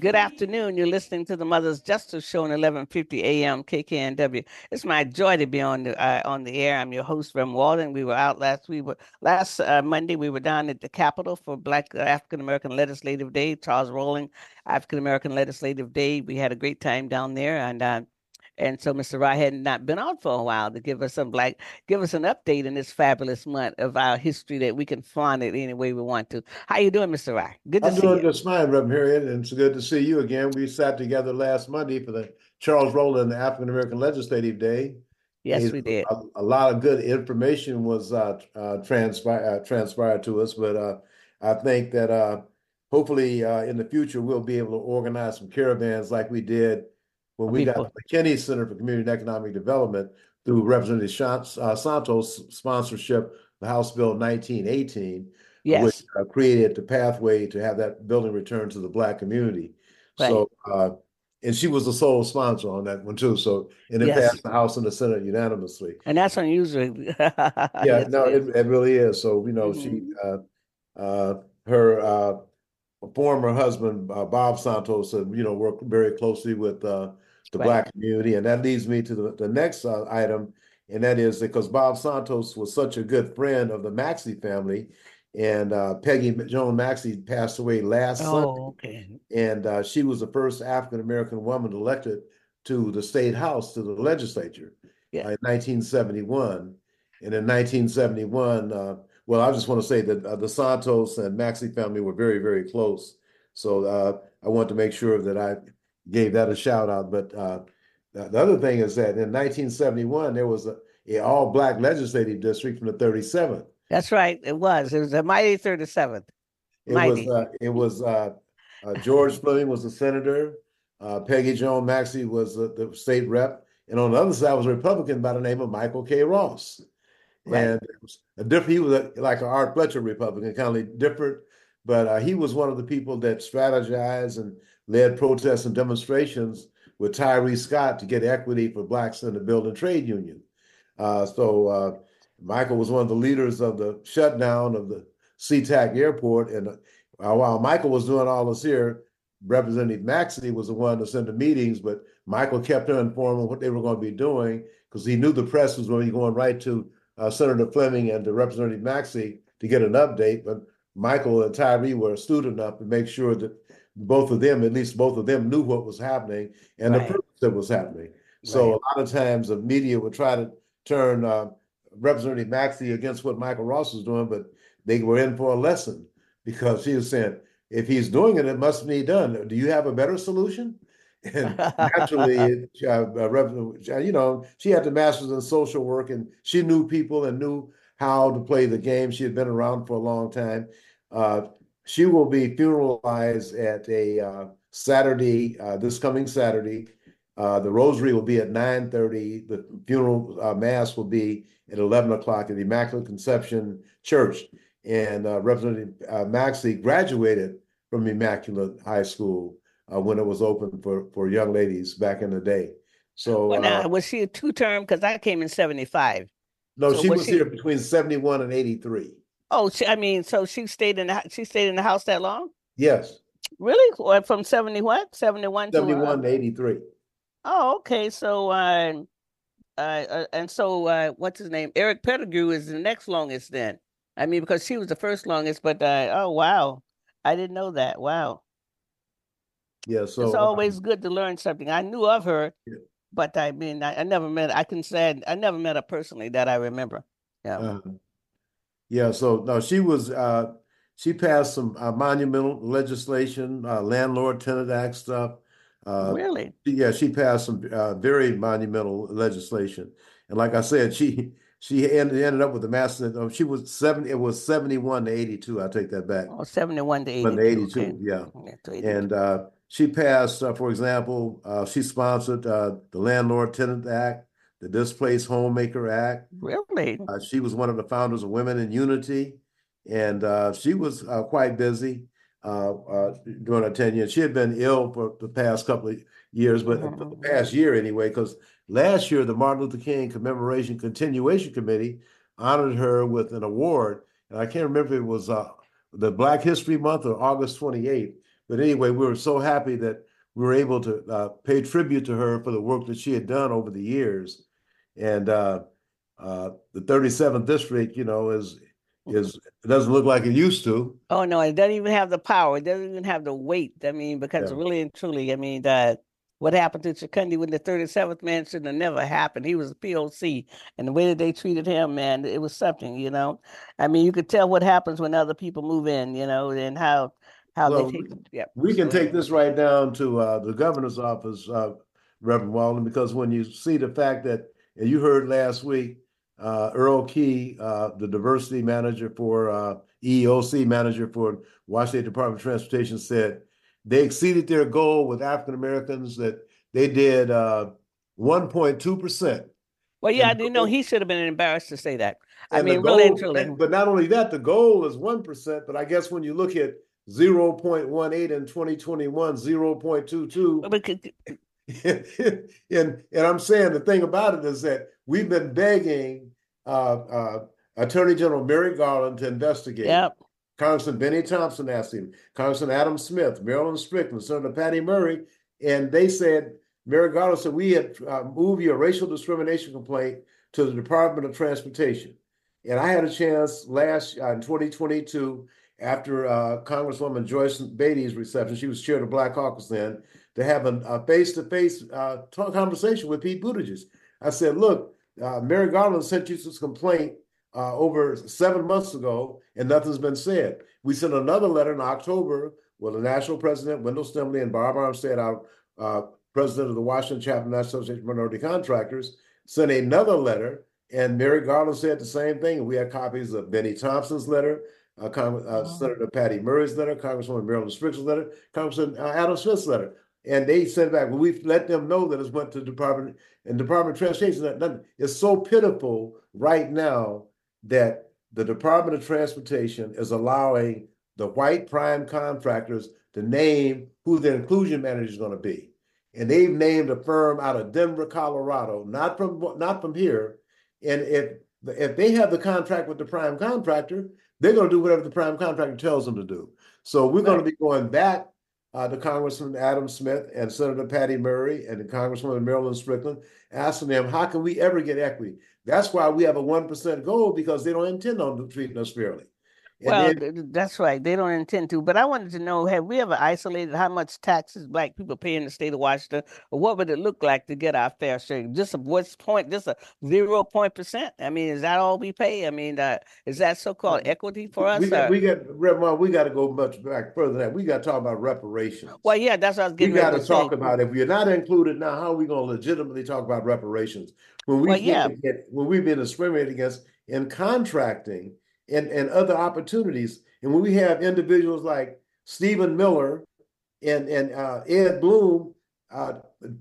Good afternoon. You're listening to the Mother's Justice Show on 11:50 a.m. KKNW. It's my joy to be on the uh, on the air. I'm your host, Rem Walden. We were out last we were last uh, Monday. We were down at the Capitol for Black uh, African American Legislative Day. Charles Rowling African American Legislative Day. We had a great time down there, and uh, and so Mr. Rye had not been on for a while to give us some like give us an update in this fabulous month of our history that we can find it any way we want to. How you doing, Mr. Rye? Good to I'm see doing you. just fine, Reverend Harriet, and it's good to see you again. We sat together last Monday for the Charles Rowland African American Legislative Day. Yes, we did. A, a, lot of good information was uh, uh, transpired uh, transpired to us, but uh, I think that uh, hopefully uh, in the future we'll be able to organize some caravans like we did when we got the McKinney Center for Community and Economic Development through Representative uh, Santos sponsorship, the House Bill 1918, yes. which uh, created the pathway to have that building returned to the Black community. Right. So, uh, and she was the sole sponsor on that one too. So, and it yes. passed the House and the Senate unanimously. And that's unusual. yeah, yes, no, it, it, really is. So, you know, mm-hmm. she, uh, uh, her uh, former husband Bob Santos, you know, worked very closely with the right. black community. And that leads me to the, the next uh, item, and that is because Bob Santos was such a good friend of the Maxie family. And uh, Peggy Joan Maxie passed away last oh, Sunday. Okay. And uh, she was the first African American woman elected to the state house, to the legislature yeah. in 1971. And in 1971, uh, well, I just want to say that uh, the Santos and Maxie family were very, very close. So uh, I want to make sure that I gave that a shout out. But uh, the other thing is that in 1971 there was a, a all black legislative district from the 37th. That's right. It was. It was a mighty 37th. It was. Uh, it was. Uh, uh, George Fleming was the senator. Uh, Peggy Joan Maxie was the state rep, and on the other side was a Republican by the name of Michael K. Ross. Right. And it was a different. He was a, like an Art Fletcher Republican, kind of different, but uh, he was one of the people that strategized and led protests and demonstrations with Tyree Scott to get equity for blacks in the building trade union. Uh, so uh, Michael was one of the leaders of the shutdown of the SeaTac airport. And uh, while Michael was doing all this here, Representative Maxie was the one to send the meetings, but Michael kept her informed of what they were going to be doing because he knew the press was going to be going right to uh, Senator Fleming and to Representative Maxie to get an update. But Michael and Tyree were astute enough to make sure that both of them, at least both of them, knew what was happening and right. the purpose that was happening. So right. a lot of times the media would try to turn uh, Representative Maxie against what Michael Ross was doing, but they were in for a lesson because she was saying, if he's doing it, it must be done. Do you have a better solution? And naturally, uh, uh, you know, she had the master's in social work and she knew people and knew how to play the game. She had been around for a long time. Uh, she will be funeralized at a uh, Saturday, uh, this coming Saturday. Uh, the rosary will be at 9.30. The funeral uh, mass will be at 11 o'clock at the Immaculate Conception Church. And uh, Representative uh, Maxie graduated from Immaculate High School when it was open for, for young ladies back in the day. So well, now, was she a two-term? Because I came in 75. No, so she was, was she... here between 71 and 83. Oh, she, I mean, so she stayed in the she stayed in the house that long? Yes. Really? Or from seventy what? Seventy one. Seventy one to eighty three. Oh, okay. So, uh, uh, uh, and so, uh, what's his name? Eric Pettigrew is the next longest. Then, I mean, because she was the first longest. But uh, oh wow, I didn't know that. Wow. Yeah. So it's always um, good to learn something. I knew of her, yeah. but I mean, I, I, never met. I can say I, I never met her personally that I remember. Yeah. Uh-huh. Yeah, so no, she was uh, she passed some uh, monumental legislation, uh, landlord tenant act stuff. Uh, really? Yeah, she passed some uh, very monumental legislation, and like I said, she she ended, ended up with the master. Uh, she was seven. It was seventy one to eighty two. I take that back. Oh, 71 to eighty. Two. Yeah. yeah and uh, she passed, uh, for example, uh, she sponsored uh, the Landlord Tenant Act the Displaced Homemaker Act. Really? Uh, she was one of the founders of Women in Unity, and uh, she was uh, quite busy uh, uh, during her tenure. She had been ill for the past couple of years, but mm-hmm. the past year anyway, because last year the Martin Luther King Commemoration Continuation Committee honored her with an award, and I can't remember if it was uh, the Black History Month or August 28th, But anyway, we were so happy that we were able to uh, pay tribute to her for the work that she had done over the years. And uh, uh, the 37th district, you know, is is it doesn't look like it used to. Oh no, it doesn't even have the power. It doesn't even have the weight. I mean, because Yeah. really and truly, I mean, that what happened to Chukundi when the 37th man shouldn't have never happened. He was a POC, and the way that they treated him, man, it was something, you know. I mean, you could tell what happens when other people move in, you know, and how how Well, they take. Yeah, We can take this right down to uh, the governor's office, uh, Reverend Walden, because when you see the fact that, you heard last week, uh, Earl Key, uh, the diversity manager for uh, EEOC manager for Washington Department of Transportation, said they exceeded their goal with African Americans that they did uh, 1.2 percent. Well, yeah, I And didn't know he should have been embarrassed to say that. I mean, really and goal- truly. But not only that, the goal is one percent. But I guess when you look at 0.18 in 2021, 0.22, But could- and and I'm saying the thing about it is that we've been begging uh, uh, Attorney General Merrick Garland to investigate. Yep. Congressman Bennie Thompson asked him, Congressman Adam Smith, Marilyn Strickland, Senator Patty Murray, and they said, Merrick Garland said, we had uh, moved your racial discrimination complaint to the Department of Transportation. And I had a chance last uh, in 2022, after uh, Congresswoman Joyce Beatty's reception, she was chair of the Black Caucus then, to have a face to face conversation with Pete Buttigieg. I said, look, uh, Merrick Garland sent you this complaint uh, over seven months ago, and nothing's been said. We sent another letter in October with the national president, Wendell Stemley, and Bob Armstead, our uh, president of the Washington chapter of the National Association of Minority Contractors, sent another letter, and Merrick Garland said the same thing. We had copies of Bennie Thompson's letter, uh, uh, Senator Patty Murray's letter, Congresswoman Marilyn Strickland's letter, Congressman uh, Adam Smith's letter. And they sent back, well, we've let them know that it's went to Department and Department of Transportation. That, it's so pitiful right now that the Department of Transportation is allowing the white prime contractors to name who their inclusion manager is going to be. And they've named a firm out of Denver, Colorado, not from not from here. And if if they have the contract with the prime contractor, they're going to do whatever the prime contractor tells them to do. So we're going to be going back uh, to Congressman Adam Smith and Senator Patty Murray and the Congresswoman Marilyn Strickland, asking them, how can we ever get equity? That's why we have a 1% goal because they don't intend on treating us fairly. Well, then- that's right. They don't intend to. But I wanted to know: Have we ever isolated how much taxes Black people pay in the state of Washington, or what would it look like to get our fair share? Just a what's point? Just a zero point percent? I mean, is that all we pay? I mean, uh, is that so-called equity for us? we got, or- we got, we got to go much back further than that. We got to talk about reparations. well, yeah, that's what I was getting. we got to to say. talk about if you're not included now, how are we going to legitimately talk about reparations when we Well, yeah. get, when we've been discriminated against in contracting and and other opportunities, and when we have individuals like Stephen Miller and and uh, Ed Blum uh,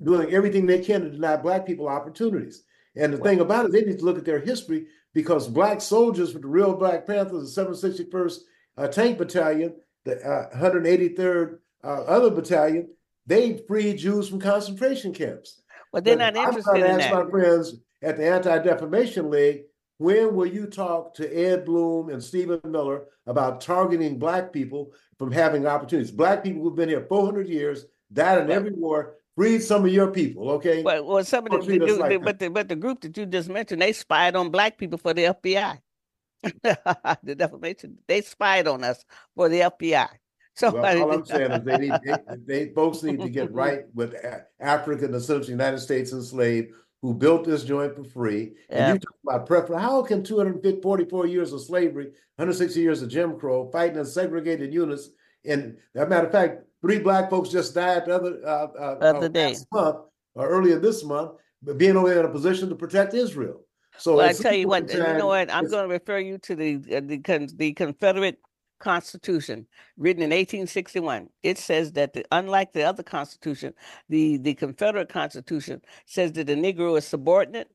doing everything they can to deny Black people opportunities. And the thing about it, they need to look at their history because Black soldiers with the real Black Panthers, the 761st uh, Tank Battalion, the uh, 183rd uh, other battalion, they freed Jews from concentration camps. But they're But not I'm interested trying to in ask my friends at the Anti Defamation League, when will you talk to Ed Blum and Stephen Miller about targeting Black people from having opportunities? Black people who've been here 400 years, died in every war. Freed some of your people, okay? Well, well, some of the, the- like the- but the but the group that you just mentioned, they spied on black people for the FBI. the defamation, they spied on us for the FBI. So Well, all I'm saying is they need they, they folks need to get right with A- Africa, the essentially United States enslaved, who built this joint for free. And Yeah. you talk about preference. How can 244 years of slavery, 160 years of Jim Crow, fighting in segregated units, and as a matter of fact, three black folks just died the other uh, uh, Other uh, day. last month or earlier this month, but being only in a position to protect Israel. So Well, I tell you what, you know what? I'm going to refer you to the uh, the con- the Confederate Constitution, written in 1861. It says that the, unlike the other Constitution, the the Confederate Constitution says that the Negro is subordinate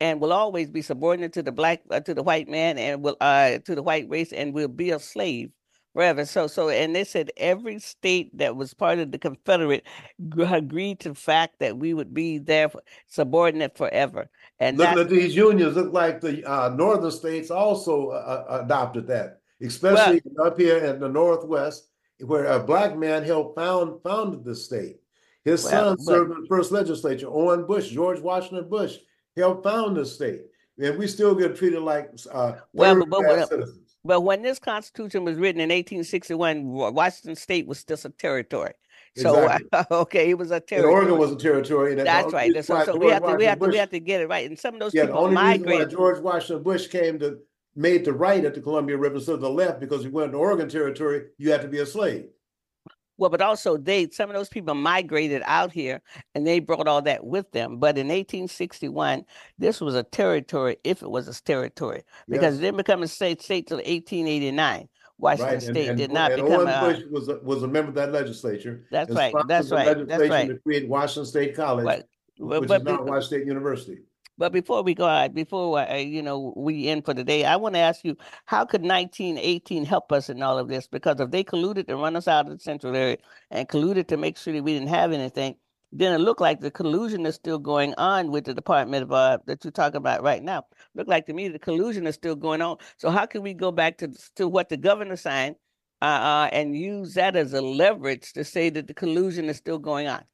and will always be subordinate to the black uh, to the white man and will uh to the white race and will be a slave forever. So so and they said every state that was part of the Confederate gr- agreed to the fact that we would be there for, subordinate forever. And Looking at these unions, look like the uh, northern states also uh, uh, adopted that, especially up here in the northwest. where a black man helped found founded the state. His well, son served in the first legislature. Owen Bush, George Washington Bush, helped found the state, and we still get treated like uh, well, but, but, citizens. But when this Constitution was written in 1861, Washington State was still a territory. So exactly. okay, it was a territory. And Oregon was a territory. That's, that's right. So, so we have to we have Bush, to we have to get it right. And some of those yeah, people the only migrated. Reason why George Washington Bush came to made the right at the Columbia River instead of the left because you went to Oregon territory, you had to be a slave. Well, but also they some of those people migrated out here and they brought all that with them. But in 1861, this was a territory if it was a territory because yes. it didn't become a state state till 1889. Washington right. State and, did not and become Owen Bush was a, was a member of that legislature. That's right. That's right. That's right. To create Washington State College, right. which but, is now Washington State University. But before we go out, before uh, you know we end for the day, I want to ask you, how could 1918 help us in all of this? Because if they colluded to run us out of the central area and colluded to make sure that we didn't have anything, then it looked like the collusion is still going on with the Department of uh, that you're talking about right now. Look like to me the collusion is still going on. So how can we go back to to what the governor signed uh, uh, and use that as a leverage to say that the collusion is still going on?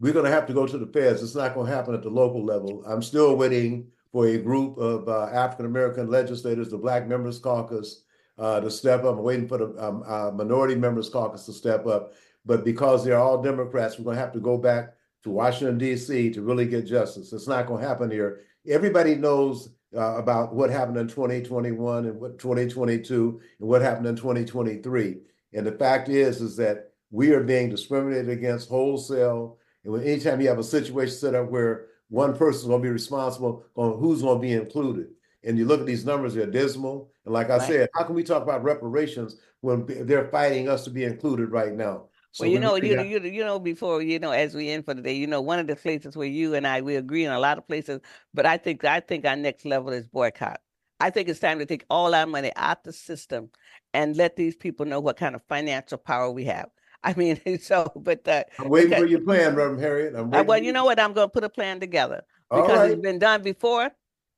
We're going to have to go to the feds. It's not going to happen at the local level. I'm still waiting for a group of uh, African American legislators, the Black Members Caucus, uh, to step up. I'm waiting for the um, uh, Minority Members Caucus to step up. But because they're all Democrats, we're going to have to go back to Washington, D.C. to really get justice. It's not going to happen here. Everybody knows uh, about what happened in 2021 and what 2022 and what happened in 2023. And the fact is, is that we are being discriminated against wholesale and anytime you have a situation set up where one person is going to be responsible on who's going to be included, and you look at these numbers, they're dismal. And like I right. said, how can we talk about reparations when they're fighting us to be included right now? So well, you know, you, you you know, before you know, as we end for the day, you know, one of the places where you and I we agree in a lot of places, but I think I think our next level is boycott. I think it's time to take all our money out the system and let these people know what kind of financial power we have. I mean, so, but uh, I'm waiting because, for your plan, Reverend Harriet. I'm uh, well, you know what? I'm going to put a plan together because right. it's been done before.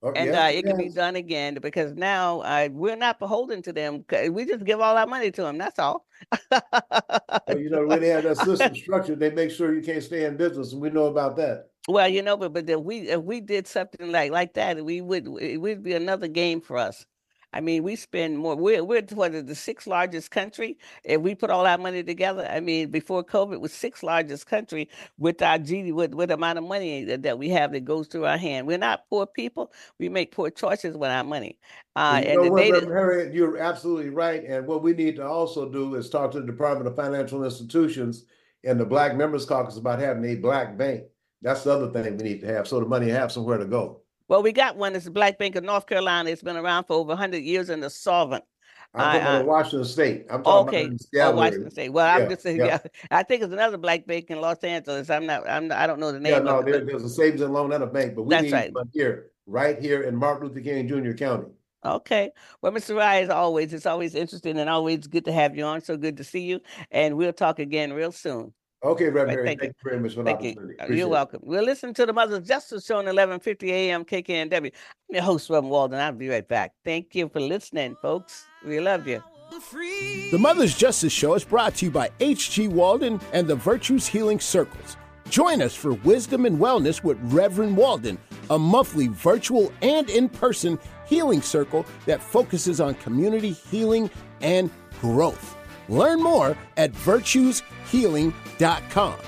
Okay, and uh, it yes. can be done again because now uh, we're not beholden to them. We just give all our money to them. That's all. well, you know, when they have that system structure, they make sure you can't stay in business, and we know about that. Well, you know, but but if we if we did something like like that, we would it would be another game for us. I mean, we spend more. We're we're what the sixth largest country. If we put all our money together, I mean, before COVID, was sixth largest country with our GDP, with with amount of money that, that we have that goes through our hand. We're not poor people. We make poor choices with our money. Uh, you and what, data... Harriet, you're absolutely right. And what we need to also do is talk to the Department of Financial Institutions and the Black Members Caucus about having a black bank. That's the other thing we need to have, so the money have somewhere to go. Well, we got one. It's the Black Bank of North Carolina. It's been around for over 100 years and it's solvent. I'm talking about uh, Washington State. I'm talking okay. about oh, Washington State. Well, yeah, I'm just saying. Yeah. I think it's another black bank in Los Angeles. I'm not. I'm. Not, I don't know the name. Yeah, no, there, there's a savings and loan and a bank, but we That's need right. one here, right here in Martin Luther King Jr. County. Okay. Well, Mr. Rye, as always, it's always interesting and always good to have you on. So good to see you, and we'll talk again real soon. Okay, Reverend right, thank, thank, you. very much for thank the opportunity. You. You're welcome. We'll listen to the Mother's Justice Show on 1150 AM KKNW. I'm your host, Reverend Walden. I'll be right back. Thank you for listening, folks. We love you. The Mother's Justice Show is brought to you by H.G. Walden and the Virtues Healing Circles. Join us for Wisdom and Wellness with Reverend Walden, a monthly virtual and in person healing circle that focuses on community healing and growth. Learn more at virtueshealing.com.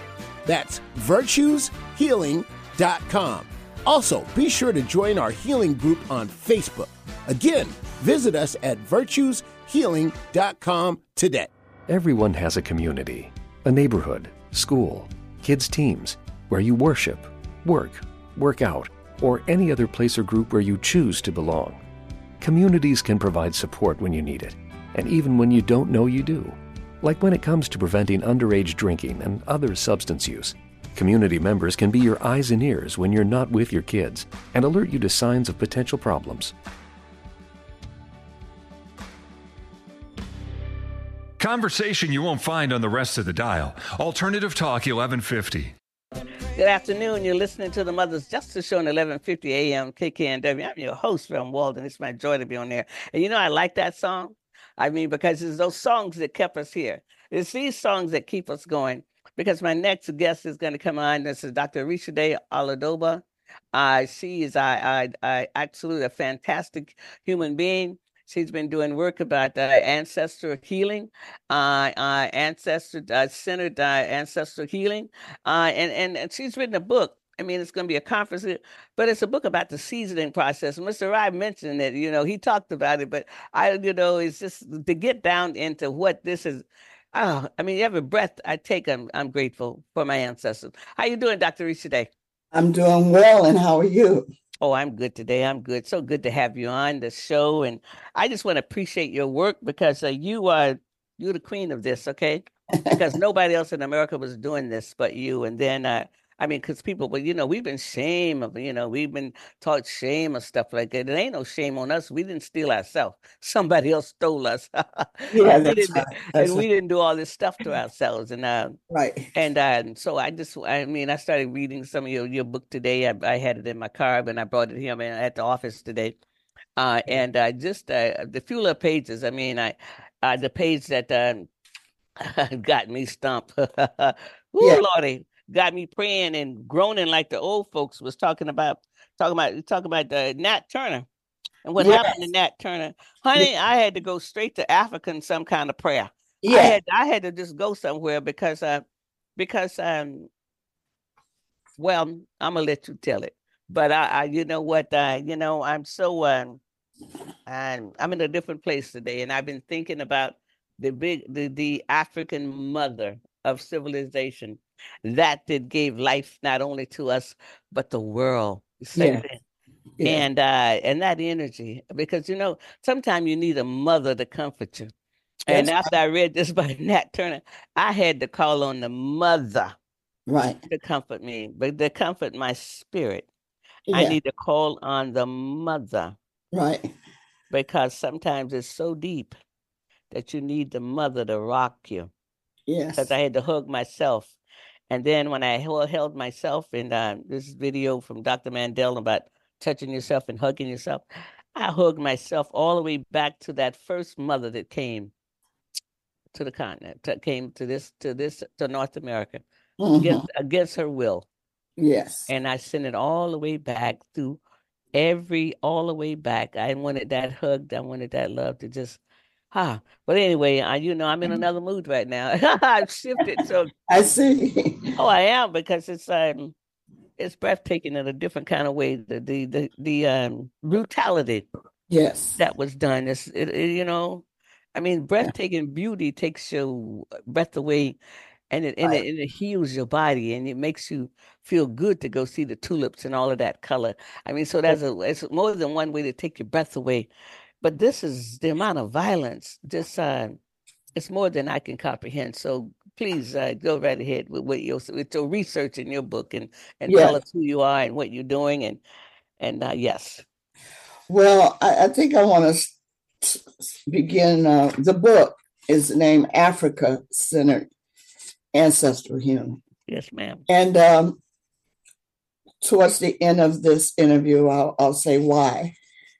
That's virtueshealing.com. Also, be sure to join our healing group on Facebook. Again, visit us at virtueshealing.com today. Everyone has a community, a neighborhood, school, kids' teams, where you worship, work, work out, or any other place or group where you choose to belong. Communities can provide support when you need it and even when you don't know you do. Like when it comes to preventing underage drinking and other substance use. Community members can be your eyes and ears when you're not with your kids and alert you to signs of potential problems. Conversation you won't find on the rest of the dial. Alternative Talk 1150. Good afternoon. You're listening to the Mother's Justice Show on 1150 AM KKNW. I'm your host, Ram Walden. It's my joy to be on there. And you know, I like that song. I mean, because it's those songs that kept us here. it's these songs that keep us going. Because my next guest is going to come on. This is Dr. Day Awodola. I see is I, I, I absolutely a fantastic human being. She's been doing work about uh, ancestral healing, uh, uh, ancestor uh, centered uh, ancestral healing, uh, and, and and she's written a book. I mean, it's going to be a conference, but it's a book about the seasoning process. Mr. Rye mentioned it. You know, he talked about it, but I, you know, it's just to get down into what this is. Oh, I mean, every breath I take, I'm I'm grateful for my ancestors. How you doing, Dr. Reese today? I'm doing well, and how are you? Oh, I'm good today. I'm good. So good to have you on the show, and I just want to appreciate your work because uh, you are you're the queen of this, okay? Because nobody else in America was doing this but you. And then uh, I mean, because people, but you know, we've been shame of, you know, we've been taught shame of stuff like that. It ain't no shame on us. We didn't steal ourselves. Somebody else stole us. yeah, and, we didn't, right. and That's we didn't do all this stuff to ourselves. And uh, right. and uh, so I just, I mean, I started reading some of your, your book today. I, I had it in my car, and I brought it here man, at the office today. Uh, and uh, just uh, the few little pages. I mean, I uh, the page that um, got me stumped. Ooh, Yeah. Lordy, got me praying and groaning like the old folks was talking about. Talking about talking about the Nat Turner and what Yes. happened to Nat Turner, honey. I had to go straight to Africa in some kind of prayer. I Yeah. had I had to just go somewhere because uh because um well I'm gonna let you tell it. But I, I you know what uh you know I'm so um I'm I'm in a different place today and I've been thinking about the big the the African mother of civilization that did gave life not only to us but the world. Yeah. yeah. and uh and that energy because you know sometimes you need a mother to comfort you and That's after i read this by nat turner i had to call on the mother right. to comfort me but to comfort my spirit Yeah. i need to call on the mother right. because sometimes it's so deep that you need the mother to rock you Yes. because i had to hug myself and then when i held, held myself in uh, this video from dr mandel about touching yourself and hugging yourself i hugged myself all the way back to that first mother that came to the continent that came to this to this to north america Mhm. against, against her will Yes. and i sent it all the way back through every all the way back i wanted that hug i wanted that love to just ah but anyway I, you know i'm in another mood right now i've shifted so I see. Oh, I am because it's um it's breathtaking in a different kind of way. The the the, the um brutality yes. that was done It's it, it- you know, I mean breathtaking beauty takes your breath away and it and, it and it heals your body and it makes you feel good to go see the tulips and all of that color. I mean, so that's a it's more than one way to take your breath away. But this is the amount of violence. Just uh, it's more than I can comprehend. So please uh, go right ahead with, your with your research in your book and and tell us who you are and what you're doing and and uh, yes, Well, I, I think I want to begin. Uh, the book is named Africa Centered Ancestral Healing. yes, ma'am. And um, towards the end of this interview, I'll, I'll say why.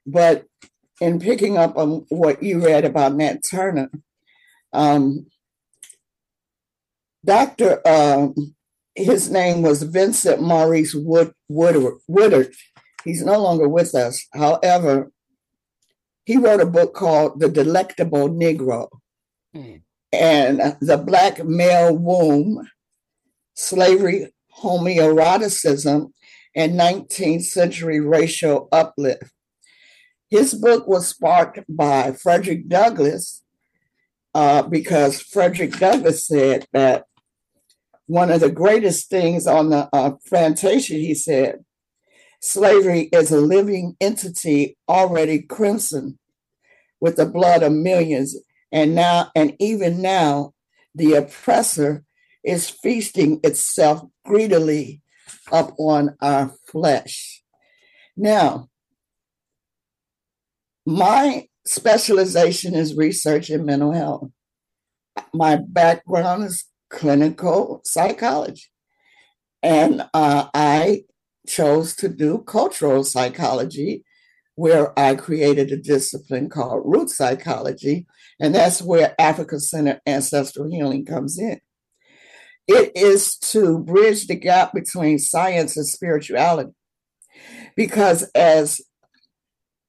But in picking up on what you read about Nat Turner, um, Dr. Um, his name was Vincent Maurice Wood, Woodard, Woodard. He's no longer with us. However, he wrote a book called The Delectable Negro Hmm. and The Black Male Womb Slavery, Homoeroticism, and 19th Century Racial Uplift. His book was sparked by Frederick Douglass uh, because Frederick Douglass said that one of the greatest things on the uh, plantation, he said, slavery is a living entity already crimson with the blood of millions. And now, and even now, the oppressor is feasting itself greedily upon our flesh. Now, my specialization is research in mental health. My background is clinical psychology. And uh, I chose to do cultural psychology where I created a discipline called root psychology, and that's where Africa Center Ancestral Healing comes in. It is to bridge the gap between science and spirituality. Because as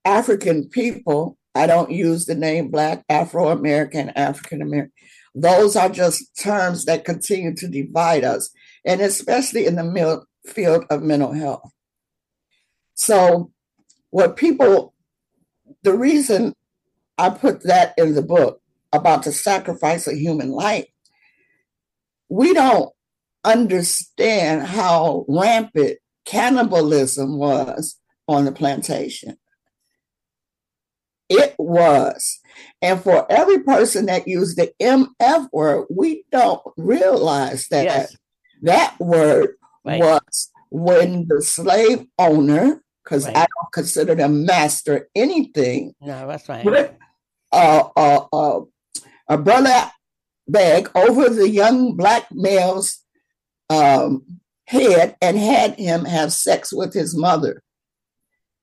African people, I don't use the name Black, Afro American, African American. Those are just terms that continue to divide us, and especially in the field of mental health. So, what people, the reason I put that in the book about the sacrifice of human life, we don't understand how rampant cannibalism was on the plantation. It was. And for every person that used the MF word, we don't realize that yes. that word right. was when the slave owner, because right. I don't consider them master anything. No, that's right. Put, uh, uh, uh, a burlap bag over the young black male's um, head and had him have sex with his mother.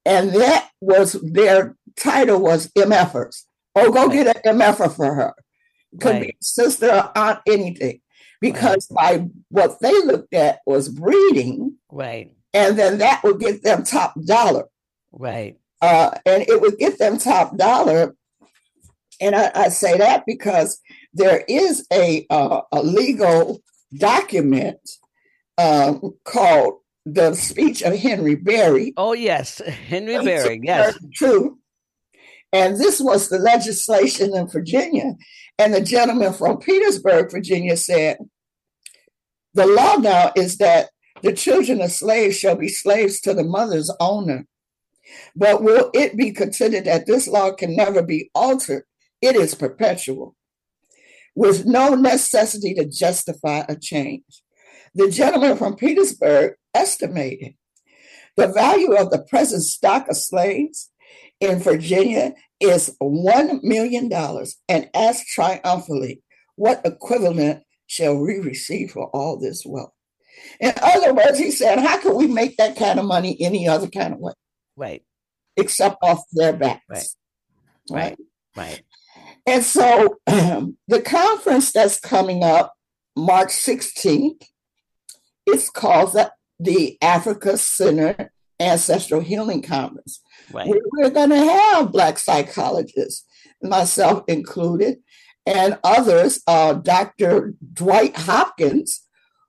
And that was their title was MFers. Oh, go right. get an MFer for her. Could right. be sister or aunt, anything. Because right. by what they looked at was breeding. Right. And then that would get them top dollar. Right. Uh, and it would get them top dollar. And I, I say that because there is a, uh, a legal document um, called the speech of Henry Berry. Oh, yes, Henry Berry, yes. True. And this was the legislation in Virginia. And the gentleman from Petersburg, Virginia said, the law now is that the children of slaves shall be slaves to the mother's owner. But will it be considered that this law can never be altered? It is perpetual, with no necessity to justify a change. The gentleman from Petersburg estimated the value of the present stock of slaves in Virginia is $1 million and asked triumphantly, what equivalent shall we receive for all this wealth? In other words, he said, how can we make that kind of money any other kind of way? Right. Except off their backs. Right. Right. Right. And so um, the conference that's coming up March 16th, is called the, the Africa Center Ancestral Healing Conference. Right. We're, we're going to have Black psychologists, myself included, and others. Uh, Dr. Dwight Hopkins,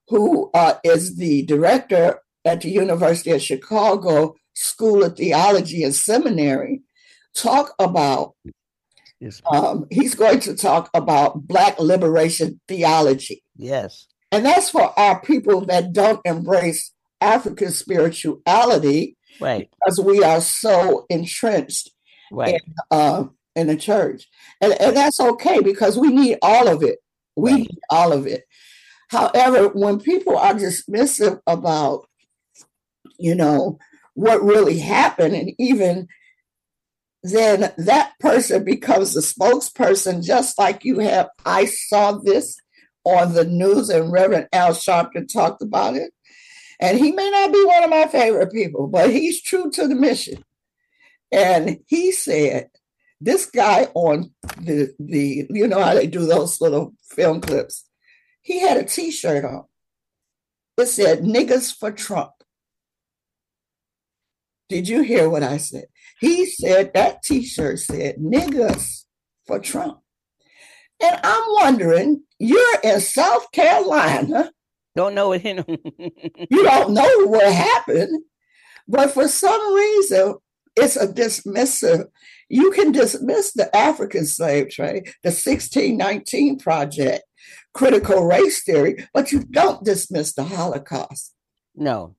who uh, is the director at the University of Chicago School of Theology and Seminary, talk about. Yes. Um, he's going to talk about Black liberation theology. Yes. And that's for our people that don't embrace African spirituality right. Because we are so entrenched right. in, uh, in the church. And, and that's okay because we need all of it. We right. need all of it. However when people are dismissive about you know what really happened and even then that person becomes the spokesperson just like you have. I saw this on the news and reverend al sharpton talked about it and he may not be one of my favorite people, but he's true to the mission. And he said, this guy on the, the you know how they do those little film clips, he had a t shirt on. It said, niggas for Trump. Did you hear what I said? He said that t shirt said, niggas for Trump. And I'm wondering, you're in South Carolina don't know what him. you don't know what happened, but for some reason, it's a dismissive. You can dismiss the African slave trade, the 1619 Project, critical race theory, but you don't dismiss the Holocaust. No,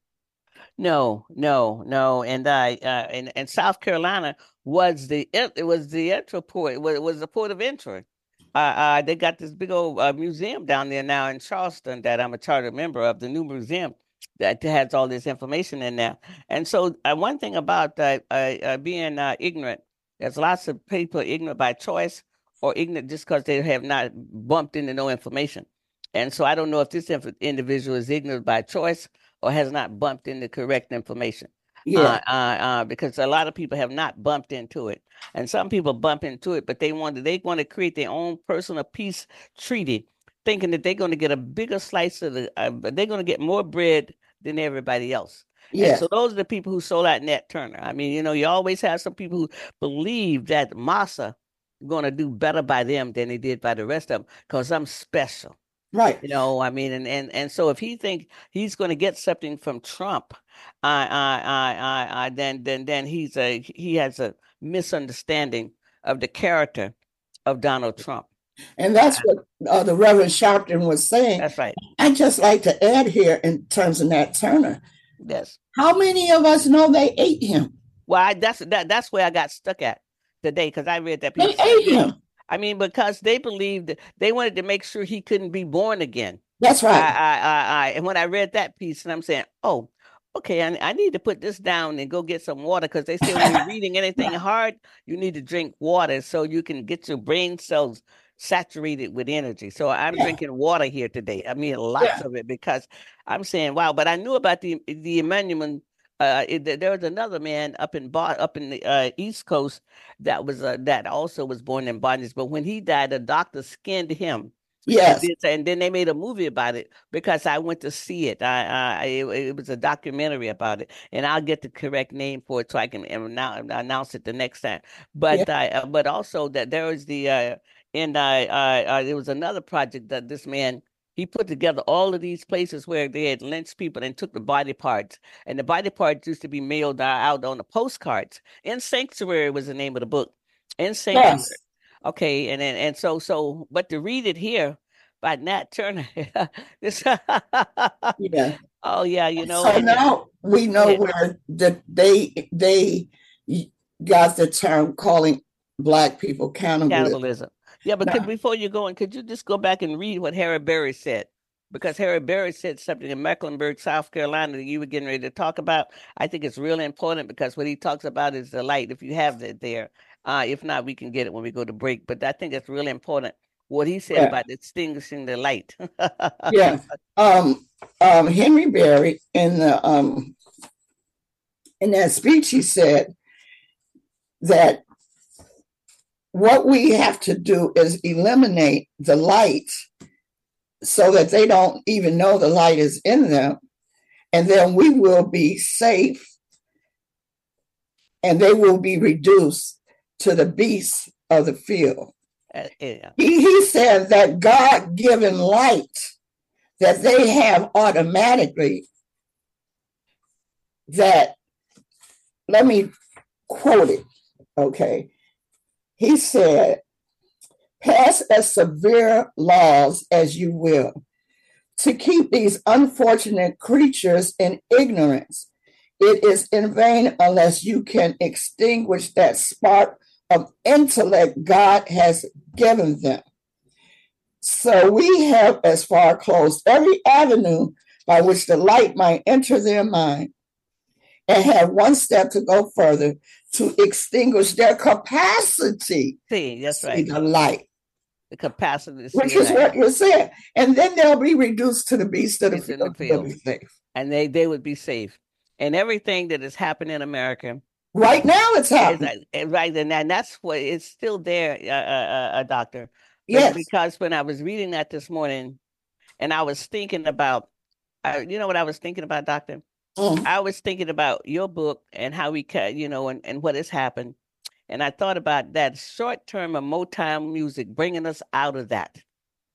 no, no, no. And I uh, and, and South Carolina was the it was the entry port. It was, it was the port of entry uh, uh, they got this big old uh, museum down there now in Charleston that I'm a charter member of, the new museum that has all this information in there. And so, uh, one thing about uh, uh, being ignorant, there's lots of people ignorant by choice or ignorant just because they have not bumped into no information. And so, I don't know if this individual is ignorant by choice or has not bumped into correct information. Yeah. uh, uh, uh, because a lot of people have not bumped into it, and some people bump into it, but they want to they want to create their own personal peace treaty, thinking that they're going to get a bigger slice of the, uh, they're going to get more bread than everybody else. And Yeah. so those are the people who sold out Nat Turner. I mean, you know, you always have some people who believe that Massa going to do better by them than they did by the rest of them because I'm special. Right. You know, I mean, and and and so if he think he's going to get something from Trump, I I I I, I then then then he's a he has a misunderstanding of the character of Donald Trump. And that's what uh, the Reverend Sharpton was saying. That's right. I just like to add here in terms of Nat Turner. Yes. How many of us know they ate him? Well, I, that's that that's where I got stuck at today because I read that piece. They ate him. I mean, because they believed they wanted to make sure he couldn't be born again. That's right. I, I, I, and when I read that piece, and I'm saying, oh, okay, I, I need to put this down and go get some water because they say when you're reading anything hard, you need to drink water so you can get your brain cells saturated with energy. So I'm Yeah. drinking water here today. I mean, lots Yeah. of it because I'm saying, wow. But I knew about the the Emmanuel. Uh, it, there was another man up in Bar- up in the uh, East Coast that was uh, that also was born in bondage. But when he died, a doctor skinned him Yes. and then they made a movie about it because I went to see it. I, I it, it was a documentary about it, and I'll get the correct name for it so I can announce, announce it the next time. But I, uh, but also that there was the uh, and I, I, I there was another project that this man he put together all of these places where they had lynched people and took the body parts, and the body parts used to be mailed out on the postcards. In Sanctuary was the name of the book. In Sanctuary. Yes. Okay, and then and so so, but to read it here by Nat Turner, this. Yeah. oh yeah, you know. so and- now we know Yeah. where the, they they got the term calling black people cannibalism. cannibalism. Yeah, but could, before you go in, could you just go back and read what Harry Berry said? Because Harry Berry said something in Mecklenburg, South Carolina that you were getting ready to talk about. I think it's really important because what he talks about is the light. If you have it there, uh, if not, we can get it when we go to break. But I think it's really important what he said Yeah. about extinguishing the light. yeah. Um, um, Henry Berry in the um, in that speech, he said that what we have to do is eliminate the light so that they don't even know the light is in them, and then we will be safe, and they will be reduced to the beasts of the field. Uh, yeah. He, he said that God given light that they have automatically, that, let me quote it, okay. He said, pass as severe laws as you will to keep these unfortunate creatures in ignorance. It is in vain unless you can extinguish that spark of intellect God has given them. So we have as far closed every avenue by which the light might enter their mind and have one step to go further to extinguish their capacity See, that's to right. the light, The capacity which is light. what you're saying. And then they'll be reduced to the beast of the Beast of the field. Safe. and they they would be safe. And everything that has happened in America Right now it's happening. and right and that's what it's still there, uh, uh, uh, doctor. Be- Yes. Because when I was reading that this morning, and I was thinking about, I, you know what I was thinking about, doctor? Mm. I was thinking about your book and how we cut, you know, and, and what has happened. And I thought about that short term of Motown music bringing us out of that.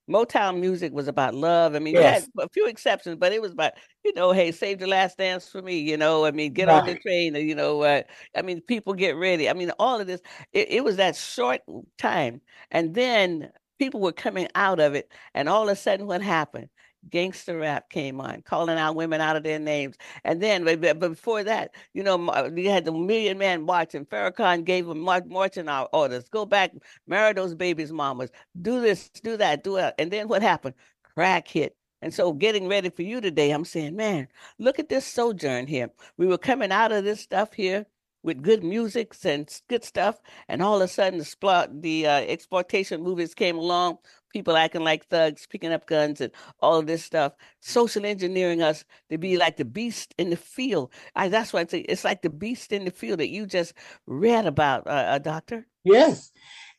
Motown music was about love. I mean, Yes. had a few exceptions, but it was about, you know, hey, save the last dance for me, you know, I mean, get on the Right. train, you know, uh, I mean, people get ready. I mean, all of this, it, it was that short time. And then people were coming out of it. And all of a sudden, what happened? Gangster rap came on, calling out women out of their names. And then, but, before that, you know, you had the Million Man March, and Farrakhan gave them mar- marching our orders. Go back, marry those babies' mamas. Do this, do that, do that. And then what happened? Crack hit. And so, getting ready for you today, I'm saying, man, look at this sojourn here. We were coming out of this stuff here with good music and good stuff, and all of a sudden, the, spl- the uh, exploitation movies came along people acting like thugs, picking up guns, and all of this stuff, social engineering us to be like the beast in the field. I, that's why I say it's like the beast in the field that you just read about, uh, uh doctor. Yes,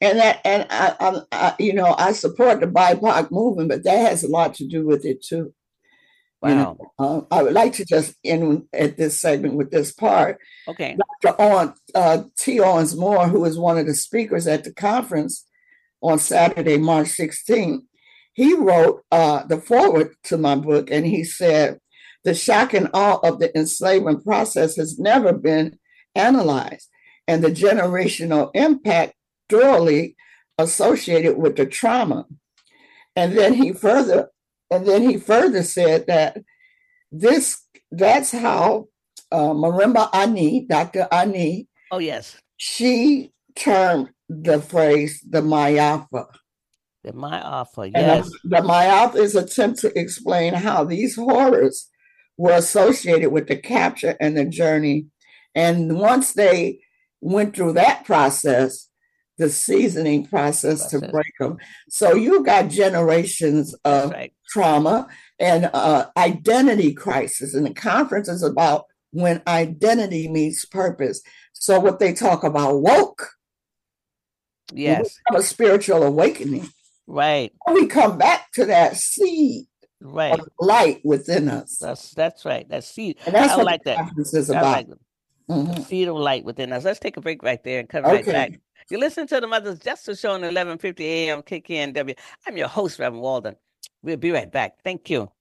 and that, and I, I, I, you know, I support the BIPOC movement, but that has a lot to do with it too. Wow. You know, uh, I would like to just end at this segment with this part. Okay. Dr. Owen, uh, T. Owens Moore, who was one of the speakers at the conference on Saturday, March 16th, he wrote uh, the foreword to my book, and he said, The shock and awe of the enslavement process has never been analyzed, and the generational impact thoroughly associated with the trauma. And then he further and then he further said that this that's how uh, Marimba Ani, Dr. Ani, oh yes, she termed the phrase the Ma'afa. The Ma'afa, yes. the, the Ma'afa is attempt to explain how these horrors were associated with the capture and the journey. And once they went through that process, the seasoning process, process. to break them. So you got generations of right. trauma and uh, identity crisis. And the conference is about when identity meets purpose. So what they talk about woke. Yes. a spiritual awakening. Right. we come back to that seed right light within us. That's that's right. That seed. And that's I what like that. conference is about. Like mm-hmm. seed of light within us. Let's take a break right there and come okay. right back. You listen to the Mother's Justice Show on 1150 AM KKNW. I'm your host, Reverend Walden. We'll be right back. Thank you.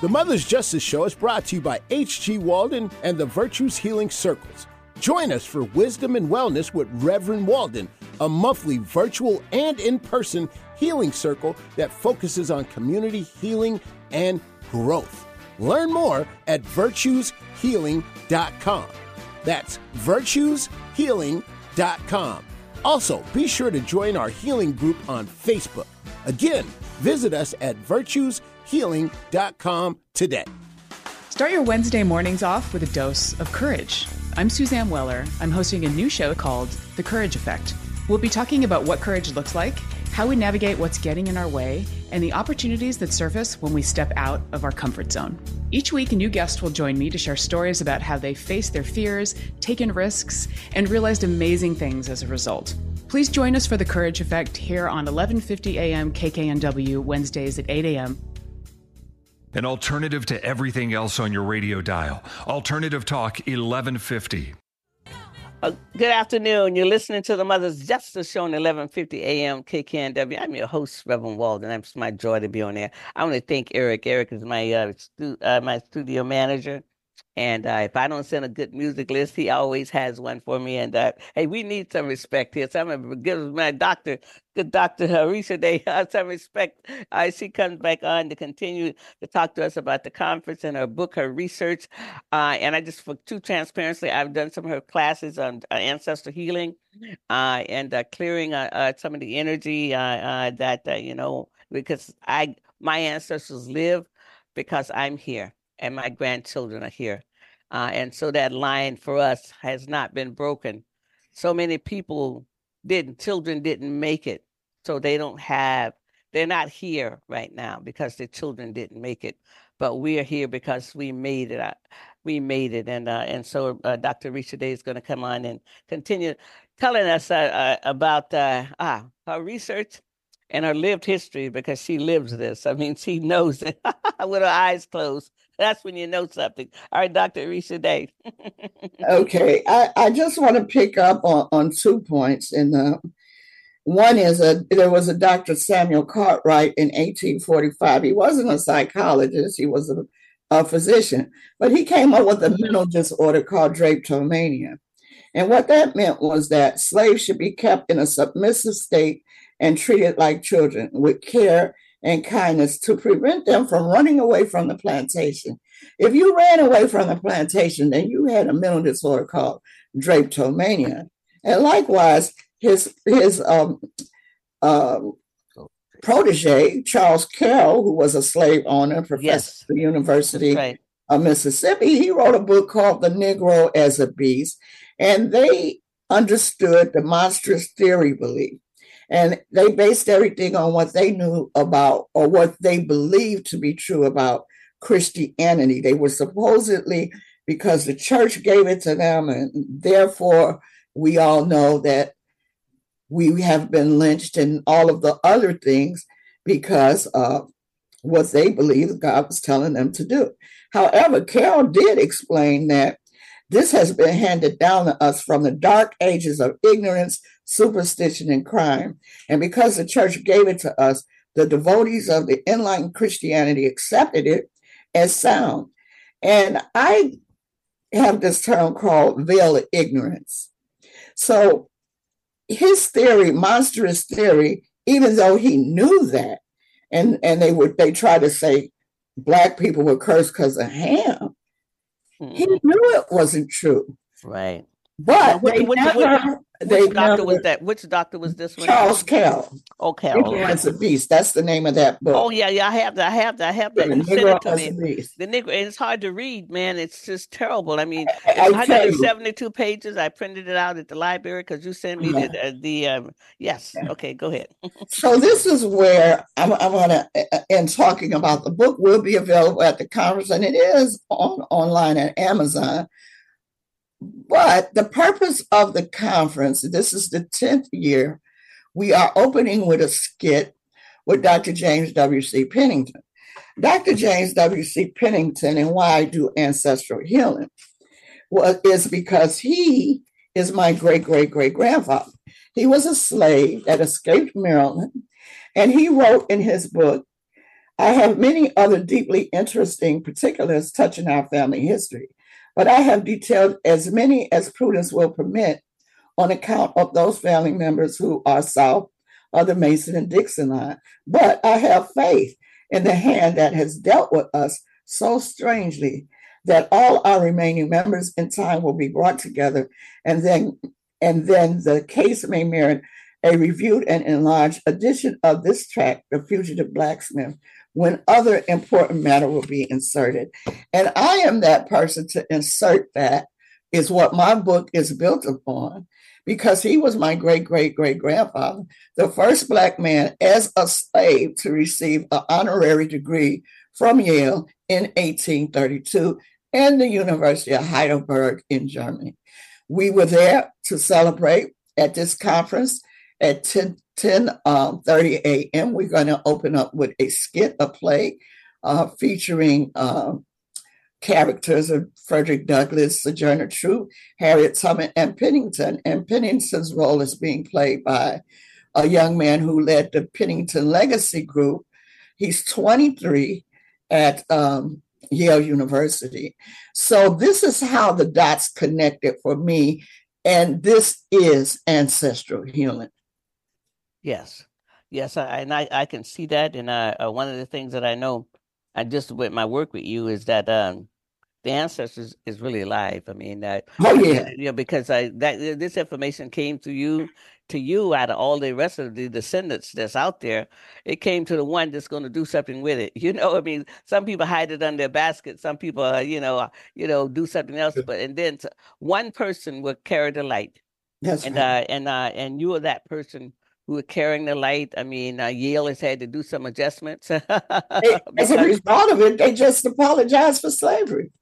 The Mother's Justice Show is brought to you by H.G. Walden and the Virtues Healing Circles. Join us for Wisdom and Wellness with Reverend Walden, a monthly virtual and in person healing circle that focuses on community healing and growth. Learn more at virtueshealing.com. That's virtueshealing.com. Also, be sure to join our healing group on Facebook. Again, visit us at virtueshealing.com today. Start your Wednesday mornings off with a dose of courage. I'm Suzanne Weller. I'm hosting a new show called The Courage Effect. We'll be talking about what courage looks like, how we navigate what's getting in our way, and the opportunities that surface when we step out of our comfort zone. Each week, a new guest will join me to share stories about how they faced their fears, taken risks, and realized amazing things as a result. Please join us for the Courage Effect here on 1150 a.m. KKNW Wednesdays at 8 a.m. An alternative to everything else on your radio dial. Alternative Talk 1150. Uh, good afternoon. You're listening to the Mother's Justice Show on 1150 AM KKNW. I'm your host, Reverend Walden. It's my joy to be on there. I want to thank Eric. Eric is my uh, stu- uh, my studio manager. And uh, if I don't send a good music list, he always has one for me. And uh, hey, we need some respect here. So I'm to give my doctor, good Dr. Orisade, uh, some respect as she comes back on to continue to talk to us about the conference and her book, her research. Uh, and I just, for true transparency, I've done some of her classes on uh, ancestor healing uh, and clearing some of the energy that, you know, because I my ancestors live because I'm here and my grandchildren are here. Uh, and so that line for us has not been broken. So many people didn't, children didn't make it. So they don't have, they're not here right now because their children didn't make it. But we are here because we made it. Uh, we made it. And uh, and so uh, Dr. Orisade is going to come on and continue telling us uh, uh, about ah, her research and her lived history because she lives this. I mean, she knows it with her eyes closed. That's when you know something. All right, Dr. Orisade. okay. I, I just want to pick up on, on two points. And uh, one is a, there was a Dr. Samuel Cartwright in 1845. He wasn't a psychologist, he was a, a physician, but he came up with a mental disorder called drapetomania. And what that meant was that slaves should be kept in a submissive state and treated like children with care and kindness to prevent them from running away from the plantation. If you ran away from the plantation, then you had a mental disorder called drapetomania. And likewise, his his um, uh, protege, Charles Carroll, who was a slave owner, professor yes. at the University right. of Mississippi, he wrote a book called The Negro as a Beast. And they understood the monstrous theory belief And they based everything on what they knew about or what they believed to be true about Christianity. They were supposedly, because the church gave it to them, and therefore we all know that we have been lynched and all of the other things because of what they believed God was telling them to do. However, Carroll did explain that this has been handed down to us from the dark ages of ignorance, superstition, and crime. And because the church gave it to us, the devotees of the enlightened Christianity accepted it as sound. And I have this term called veil of ignorance. So his theory, monstrous theory, even though he knew that, and and they would they try to say black people were cursed because of Ham. Mm-hmm. He knew it wasn't true. Right. But which, which, never, which, which doctor never, was that? Which doctor was this one? Charles Carroll. Oh, Carroll. Ignorance of Beast. That's the name of that book. Oh yeah, yeah. I have that. I have that. I have that. The Negro as a Beast. The Negro. And it's hard to read, man. It's just terrible. I mean, it's 172 pages. I printed it out at the library because you sent me yeah. the, uh, the um, yes. Okay, go ahead. so this is where I'm, I'm gonna, uh, uh, in talking about the book, will be available at the conference, and it is on online at Amazon. But the purpose of the conference, this is the 10th year, we are opening with a skit with Dr. James W.C. Pennington. Dr. James W.C. Pennington and why I do ancestral healing was, is because he is my great great great grandfather. He was a slave that escaped Maryland, and he wrote in his book, I have many other deeply interesting particulars touching our family history but I have detailed as many as prudence will permit on account of those family members who are south of the Mason and Dixon line. But I have faith in the hand that has dealt with us so strangely that all our remaining members in time will be brought together and then and then the case may merit a reviewed and enlarged edition of this tract, The Fugitive Blacksmith, when other important matter will be inserted. And I am that person to insert that, is what my book is built upon, because he was my great great great grandfather, the first Black man as a slave to receive an honorary degree from Yale in 1832 and the University of Heidelberg in Germany. We were there to celebrate at this conference at 10, 10 um, 30 a.m. We're going to open up with a skit, a play uh, featuring uh, characters of Frederick Douglass, Sojourner Truth, Harriet Tubman, and Pennington. And Pennington's role is being played by a young man who led the Pennington Legacy Group. He's 23 at um, Yale University. So this is how the dots connected for me. And this is ancestral healing. Yes, yes, I, and I, I can see that. And uh, uh, one of the things that I know, I just with my work with you, is that um, the ancestors is really alive. I mean, uh, oh yeah, you know, because I that this information came to you, to you out of all the rest of the descendants that's out there. It came to the one that's going to do something with it. You know, I mean, some people hide it under a basket. Some people, uh, you know, uh, you know, do something else. But and then one person will carry the light. That's and right. uh, and uh, and you are that person who are carrying the light. I mean, uh, Yale has had to do some adjustments. they, as a result of it, they just apologized for slavery.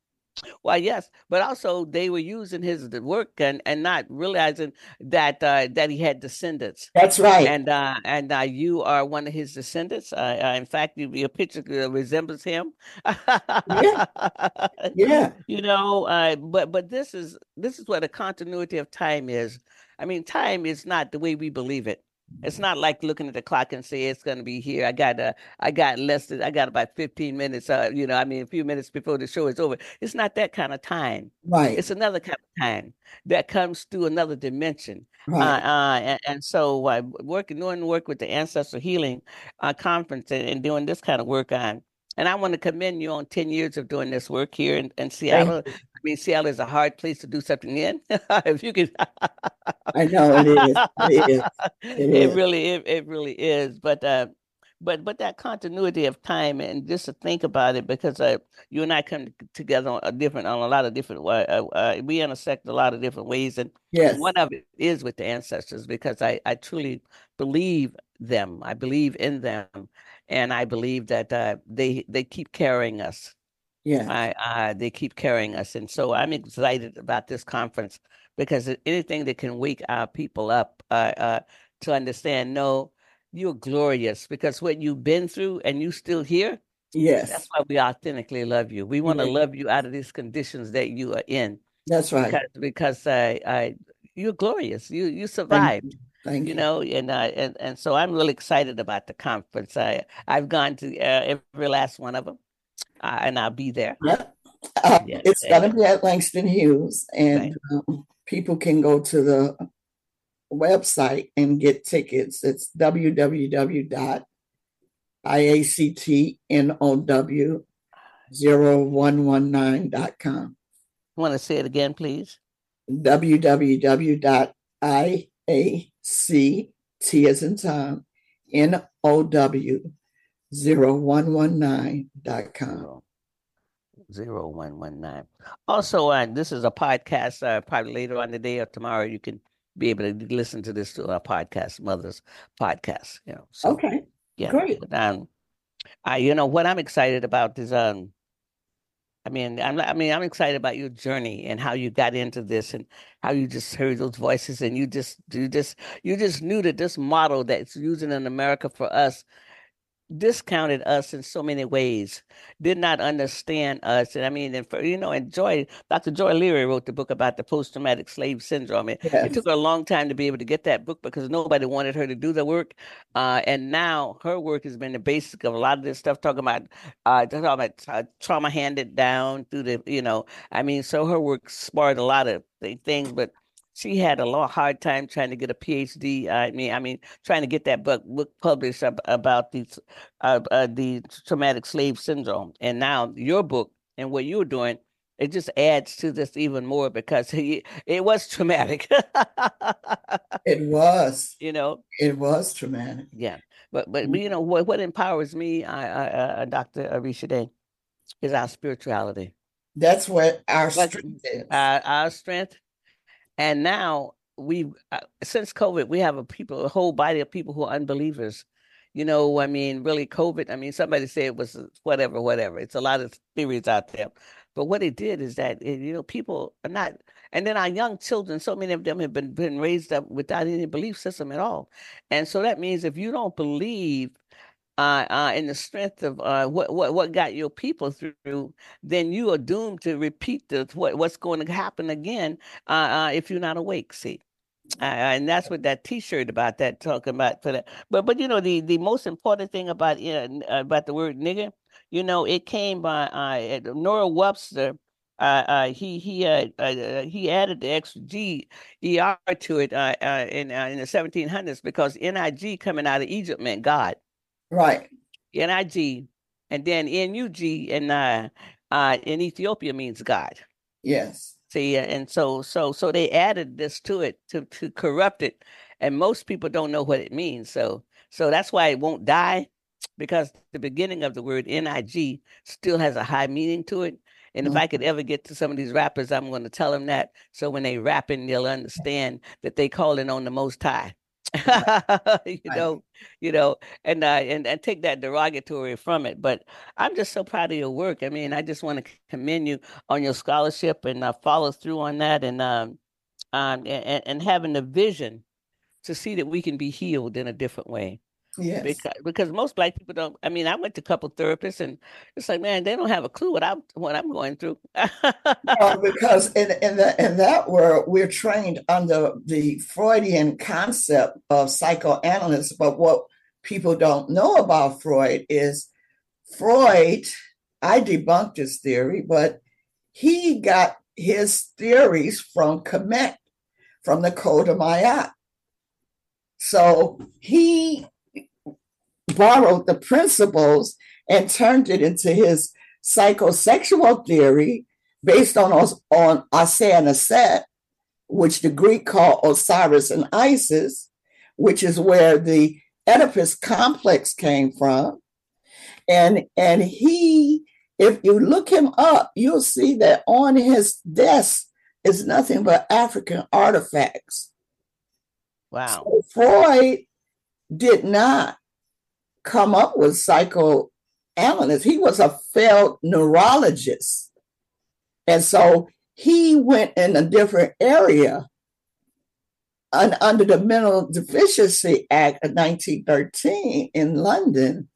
Well, yes, but also they were using his work and, and not realizing that uh, that he had descendants. That's right. And uh, and uh, you are one of his descendants. Uh, in fact, you, your picture resembles him. yeah. yeah. You know, uh, but but this is this is what a continuity of time is. I mean, time is not the way we believe it. It's not like looking at the clock and say it's going to be here. I got uh, I got less than I got about 15 minutes. Uh, you know, I mean, a few minutes before the show is over. It's not that kind of time. Right. It's another kind of time that comes through another dimension. Right. Uh, uh, and, and so uh, working, doing work with the Ancestral Healing uh, Conference and, and doing this kind of work on and I want to commend you on 10 years of doing this work here in, in Seattle. I mean, Seattle is a hard place to do something in. if you can, I know it is. It, is. it, it is. really, it, it really is. But, uh, but but that continuity of time and just to think about it because uh, you and I come together on a different on a lot of different uh, uh, we intersect a lot of different ways and yes. one of it is with the ancestors because I I truly believe them I believe in them and I believe that uh, they they keep carrying us yeah I, I they keep carrying us and so I'm excited about this conference because anything that can wake our people up uh, uh, to understand no you're glorious because what you've been through and you still here. Yes. That's why we authentically love you. We want to love you out of these conditions that you are in. That's right. Because, because I, I, you're glorious. You you survived. Thank you. Thank you you. know, and uh, and and so I'm really excited about the conference. I I've gone to uh, every last one of them, uh, and I'll be there. Yeah. Uh, Yes, it's going to be at Langston Hughes, and um, people can go to the website and get tickets. It's www.iactnow0119.com. Want to say it again, please? www.iact as in time N-O-W 0119.com. Zero, zero one one nine. Also, uh, this is a podcast. Uh, probably later on today or tomorrow, you can be able to listen to this to our podcast, Mother's Podcast. You know, so Okay, yeah. great. Um, I, you know, what I'm excited about is, um, I mean, I'm, I mean, I'm excited about your journey and how you got into this and how you just heard those voices and you just, you just, you just knew that this model that's using in America for us discounted us in so many ways, did not understand us. And I mean, and for, you know, and Joy, Dr. Joy Leary wrote the book about the post-traumatic slave syndrome. It, Yes. it took her a long time to be able to get that book because nobody wanted her to do the work. Uh, and now her work has been the basic of a lot of this stuff, talking about, uh, talking about uh, trauma handed down through the, you know, I mean, so her work sparred a lot of things, but she had a lot hard time trying to get a PhD. I mean, I mean, trying to get that book book published ab- about these uh, uh, the traumatic slave syndrome. And now your book and what you're doing, it just adds to this even more because he, it was traumatic. It was. you know, It was traumatic. yeah. But but you know what what empowers me, I, I, uh, Dr. Orisade, is our spirituality. That's what our strength is. our, our strength. And now we, uh, since COVID, we have a people, a whole body of people who are unbelievers. You know, I mean, really, COVID. I mean, somebody said it was whatever, whatever. It's a lot of theories out there, but what it did is that it, you know people are not, and then our young children. So many of them have been been raised up without any belief system at all, and so that means if you don't believe uh, uh, in the strength of uh, what what what got your people through, then you are doomed to repeat the what what's going to happen again uh, uh, if you're not awake. See, uh, and that's what that T-shirt about that talking about for that. But but you know the the most important thing about uh, n- uh, about the word nigger, you know, it came by uh, Noah Webster. Uh, uh, he he uh, uh, uh, he added the extra G E R to it uh, uh, in uh, in the 1700s because N I G coming out of Egypt meant God. Right. N-I-G, and then N-U-G and uh, uh, in Ethiopia means God. Yes. See, and so so so they added this to it to to corrupt it, and most people don't know what it means. So so that's why it won't die, because the beginning of the word N-I-G still has a high meaning to it. And if I could ever get to some of these rappers, I'm going to tell them that. So when they rapping, they'll understand that they calling on the Most High. you Right. know, you know, and uh, and and take that derogatory from it. But I'm just so proud of your work. I mean, I just want to commend you on your scholarship and uh, follow through on that, and um, um, and, and having the vision to see that we can be healed in a different way. Yes. Because because most black people don't. I mean, I went to a couple therapists, and it's like, man, they don't have a clue what I'm what I'm going through. Because in in that in that world we're trained under the Freudian concept of psychoanalysis, but what people don't know about Freud is Freud. I debunked his theory, but he got his theories from Kemet, from the Code of Mayat. So he borrowed the principles and turned it into his psychosexual theory based on on Asa and Aset, which the Greek call Osiris and Isis, which is where the Oedipus complex came from. And and he, if you look him up, you'll see that on his desk is nothing but African artifacts. Wow. So Freud did not come up with psychoanalysis. He was a failed neurologist. And so he went in a different area and under the Mental Deficiency Act of 1913 in London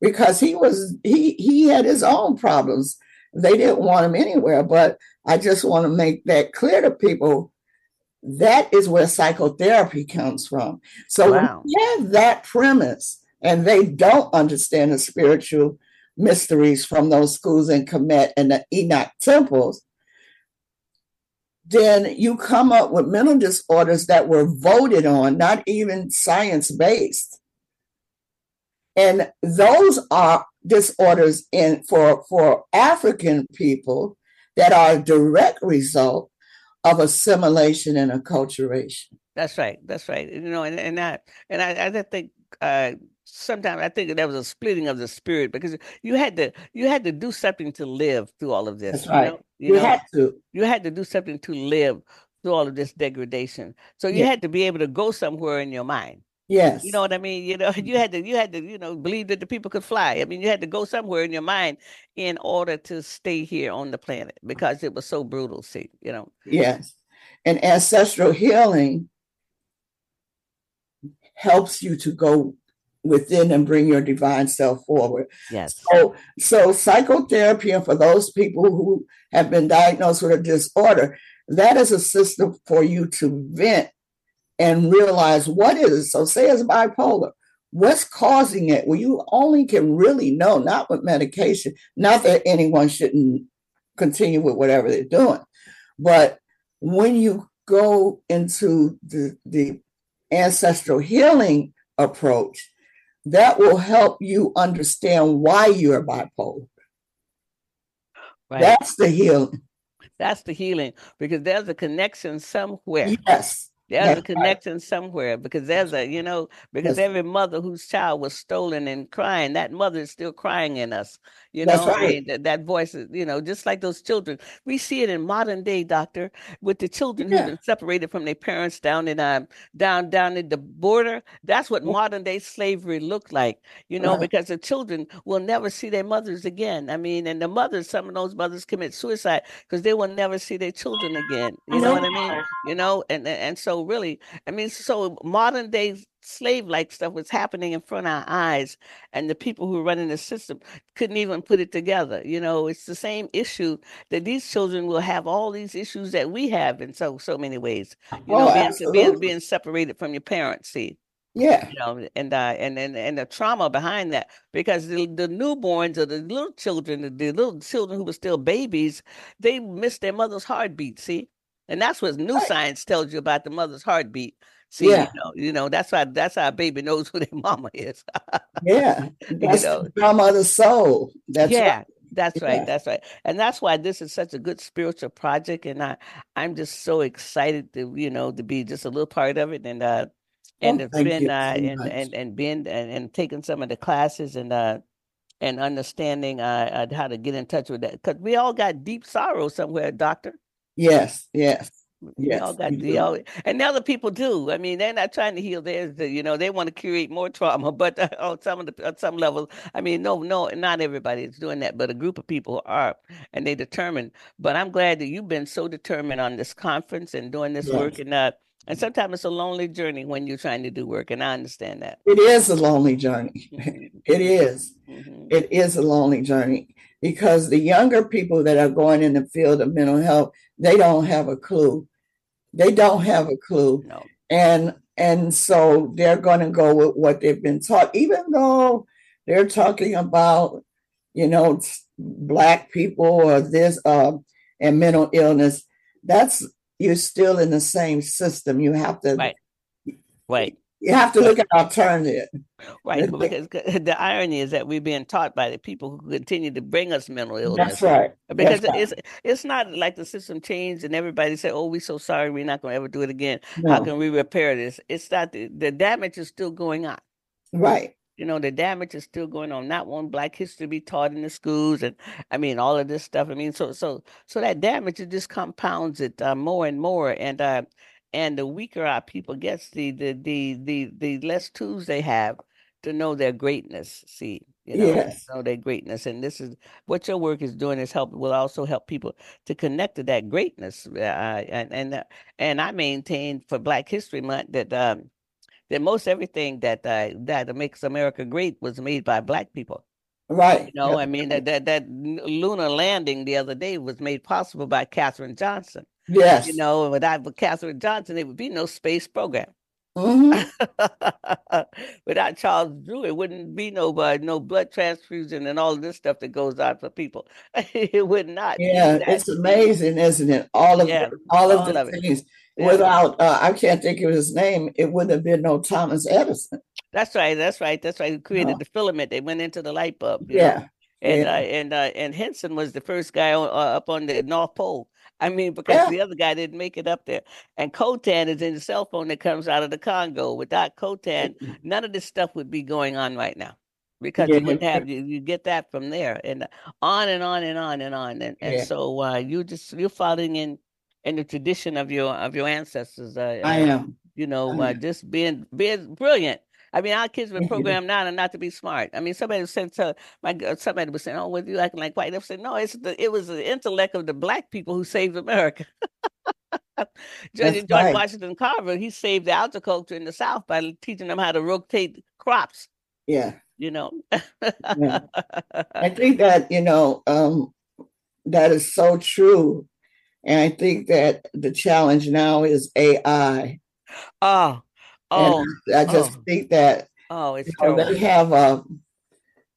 because he was he he had his own problems. They didn't want him anywhere, but I just want to make that clear to people. That is where psychotherapy comes from. So Wow. have that premise and they don't understand the spiritual mysteries from those schools in Kemet and the Enoch temples, then you come up with mental disorders that were voted on, not even science based. And those are disorders in for, for African people that are a direct result of assimilation and acculturation. That's right. That's right. You know, and and I and I, I think uh sometimes I think that was a splitting of the spirit because you had to you had to do something to live through all of this. That's right. You, know? you, You know? had to. you had to do something to live through all of this degradation. So you Yeah. had to be able to go somewhere in your mind. Yes. You know what I mean? You know, you had to you had to, you know, believe that the people could fly. I mean, you had to go somewhere in your mind in order to stay here on the planet because it was so brutal, see, you know. Yes. And ancestral healing helps you to go within and bring your divine self forward. Yes. So, so psychotherapy, and for those people who have been diagnosed with a disorder, that is a system for you to vent and realize what is it. So, say it's bipolar. What's causing it? Well, you only can really know, not with medication. Not that anyone shouldn't continue with whatever they're doing, but when you go into the, the ancestral healing approach, that will help you understand why you're bipolar. Right. That's the healing. That's the healing because there's a connection somewhere. Yes. There's a that's right. connection somewhere because there's a, you know, because Yes. every mother whose child was stolen and crying, that mother is still crying in us. You That's know, I mean, that, that voice is, you know, just like those children. We see it in modern day, doctor, with the children who've been separated from their parents down in um down down at the border. That's what Yeah. modern day slavery looked like, you know, Right. because the children will never see their mothers again. I mean, and the mothers, some of those mothers commit suicide because they will never see their children again. You know what I mean? You know, and and so really, I mean, so modern day slave like stuff was happening in front of our eyes, and the people who were running the system couldn't even put it together. You know, it's the same issue that these children will have all these issues that we have in so so many ways. You know, Oh, being, being absolutely. being separated from your parents. See, Yeah. you know, and uh, and and and the trauma behind that, because the the newborns or the little children, the, the little children who were still babies, they missed their mother's heartbeat. See, and that's what new Right. science tells you about the mother's heartbeat. See, Yeah. you know, you know that's why that's how a baby knows who their mama is. Yeah. That's know. the drama of the soul. That's yeah, right. that's right. Yeah. That's right. And that's why this is such a good spiritual project. And I, I'm just so excited to, you know, to be just a little part of it and uh and Oh, been uh so and, and and been and, and taking some of the classes and uh and understanding uh, uh how to get in touch with that. Because we all got deep sorrow somewhere, doctor. Yes. Yes. We all Yes. got the all, and the people do. I mean, they're not trying to heal theirs. You know, they want to create more trauma. But uh, on some of the on some levels, I mean, no, no, not everybody is doing that, but a group of people are, and they determined. But I'm glad that you've been so determined on this conference and doing this work, and uh, and sometimes it's a lonely journey when you're trying to do work, and I understand that. It is a lonely journey. Mhm, It is. mhm. It is a lonely journey because the younger people that are going in the field of mental health, they don't have a clue. They don't have a clue. No, and and so they're going to go with what they've been taught even though they're talking about you know black people or this uh, and mental illness that's you're still in the same system you have to Right. right. You have to look at alternative Right, because the irony is that we're being taught by the people who continue to bring us mental illness. that's right Because That's right. it's it's not like the system changed and everybody said, "Oh, we're so sorry, we're not going to ever do it again. How can we repair this?" It's not the, the damage is still going on. Right. You know, the damage is still going on. Not one black history be taught in the schools, and I mean all of this stuff. I mean, so so so that damage it just compounds it uh, more and more, and uh, and the weaker our people gets, the the the the the less tools they have to know their greatness. See, you know, Yes. know their greatness, and this is what your work is doing is help will also help people to connect to that greatness. Uh, and and uh, and I maintain for Black History Month that um, that most everything that uh, that makes America great was made by Black people. Right. You know, I mean that that that lunar landing the other day was made possible by Katherine Johnson. Yes. You know, without Katherine Johnson, there would be no space program. Mhm. Without Charles Drew, it wouldn't be no uh, no blood transfusion and all of this stuff that goes on for people. it would not. Yeah, it's amazing, isn't it? All of Yeah, the, all of all the of things. Yeah. Without uh, I can't think of his name, it wouldn't have been no Thomas Edison. That's right. That's right. That's right. Who created the filament? They went into the light bulb. you know? Yeah. and yeah. uh, and uh, and Henson was the first guy on, uh, up on the North Pole. I mean, because Yeah. the other guy didn't make it up there. And coltan is in the cell phone that comes out of the Congo. Without coltan, none of this stuff would be going on right now, because Yeah, you wouldn't have you, you get that from there, and on and on and on and on. And and Yeah. so uh, you just you're following in in the tradition of your of your ancestors. Uh, I uh, am. you know, uh, just being being brilliant. I mean, our kids were programmed now and not to be smart. I mean, somebody was saying to my g- somebody was saying, "Oh, what you acting like white?" I said, "No, it's the it was the intellect of the black people who saved America." George, George right. Washington Carver, he saved the agriculture in the South by teaching them how to rotate crops. Yeah. You know, I think that, you know, um, that is so true. And I think that the challenge now is AI. oh, oh, And I just oh. think that oh, it's you know, they have a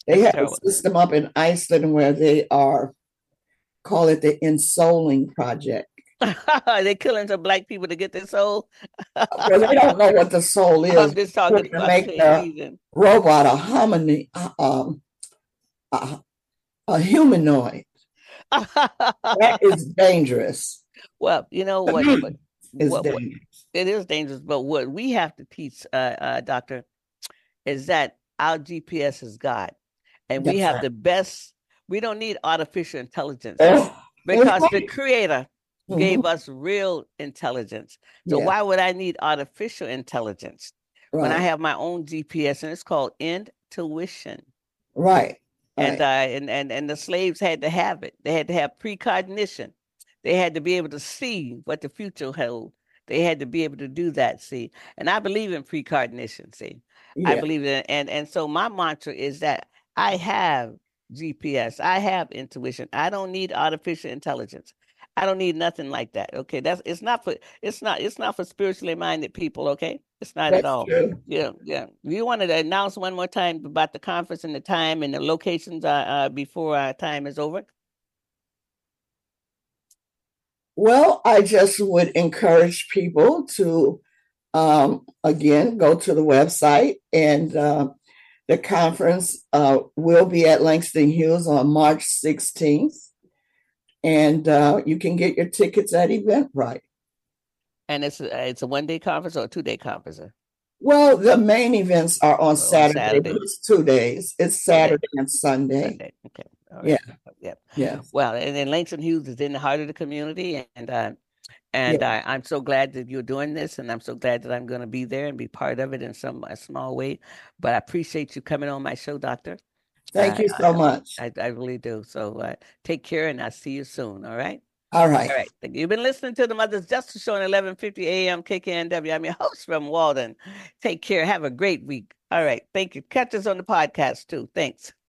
they It's have terrible. a system up in Iceland where they are call it the ensoling project. They're killing some black people to get their soul. Because they don't know what the soul I'm is. just talking to about make the reason. robot a hominy, uh, um, a, a humanoid. That is dangerous. Well, you know what? what, what. It is dangerous, but what we have to teach, uh, uh, doctor, is that our GPS is God, and we have right. the best. We don't need artificial intelligence because the. Creator gave Mhm. us real intelligence. So Yeah, why would I need artificial intelligence when I have my own GPS and it's called intuition? right, and right. uh, and and and the slaves had to have it. They had to have precognition. They had to be able to see what the future held. They had to be able to do that. See, and I believe in precognition. See, I believe in, and and so my mantra is that I have GPS. I have intuition. I don't need artificial intelligence. I don't need nothing like that. Okay, that's it's not for it's not it's not for spiritually minded people. Okay, it's not at all. true. Yeah, yeah. You wanted to announce one more time about the conference and the time and the locations uh, uh before our time is over. Well, I just would encourage people to, um, again, go to the website and uh, the conference uh, will be at Langston Hughes on March 16th. And uh, you can get your tickets at Eventbrite. And it's a, it's a one day conference or a two day conference. Well, the main events are on Saturday, Saturday. but it's two days. It's Saturday and Sunday. Sunday. Okay. Right. Yeah. Yeah. Yeah. Well, and then Langston Hughes is in the heart of the community, and uh, and Yeah. I, I'm so glad that you're doing this, and I'm so glad that I'm going to be there and be part of it in some a small way. But I appreciate you coming on my show, Doctor. Thank I- you so I- much. I, I really do. So uh, take care, and I'll see you soon. All right. All right. All right. Thank you. You've been listening to the Mother's Justice Show on 1150 AM KKNW. I'm your host from Walden. Take care. Have a great week. All right. Thank you. Catch us on the podcast too. Thanks.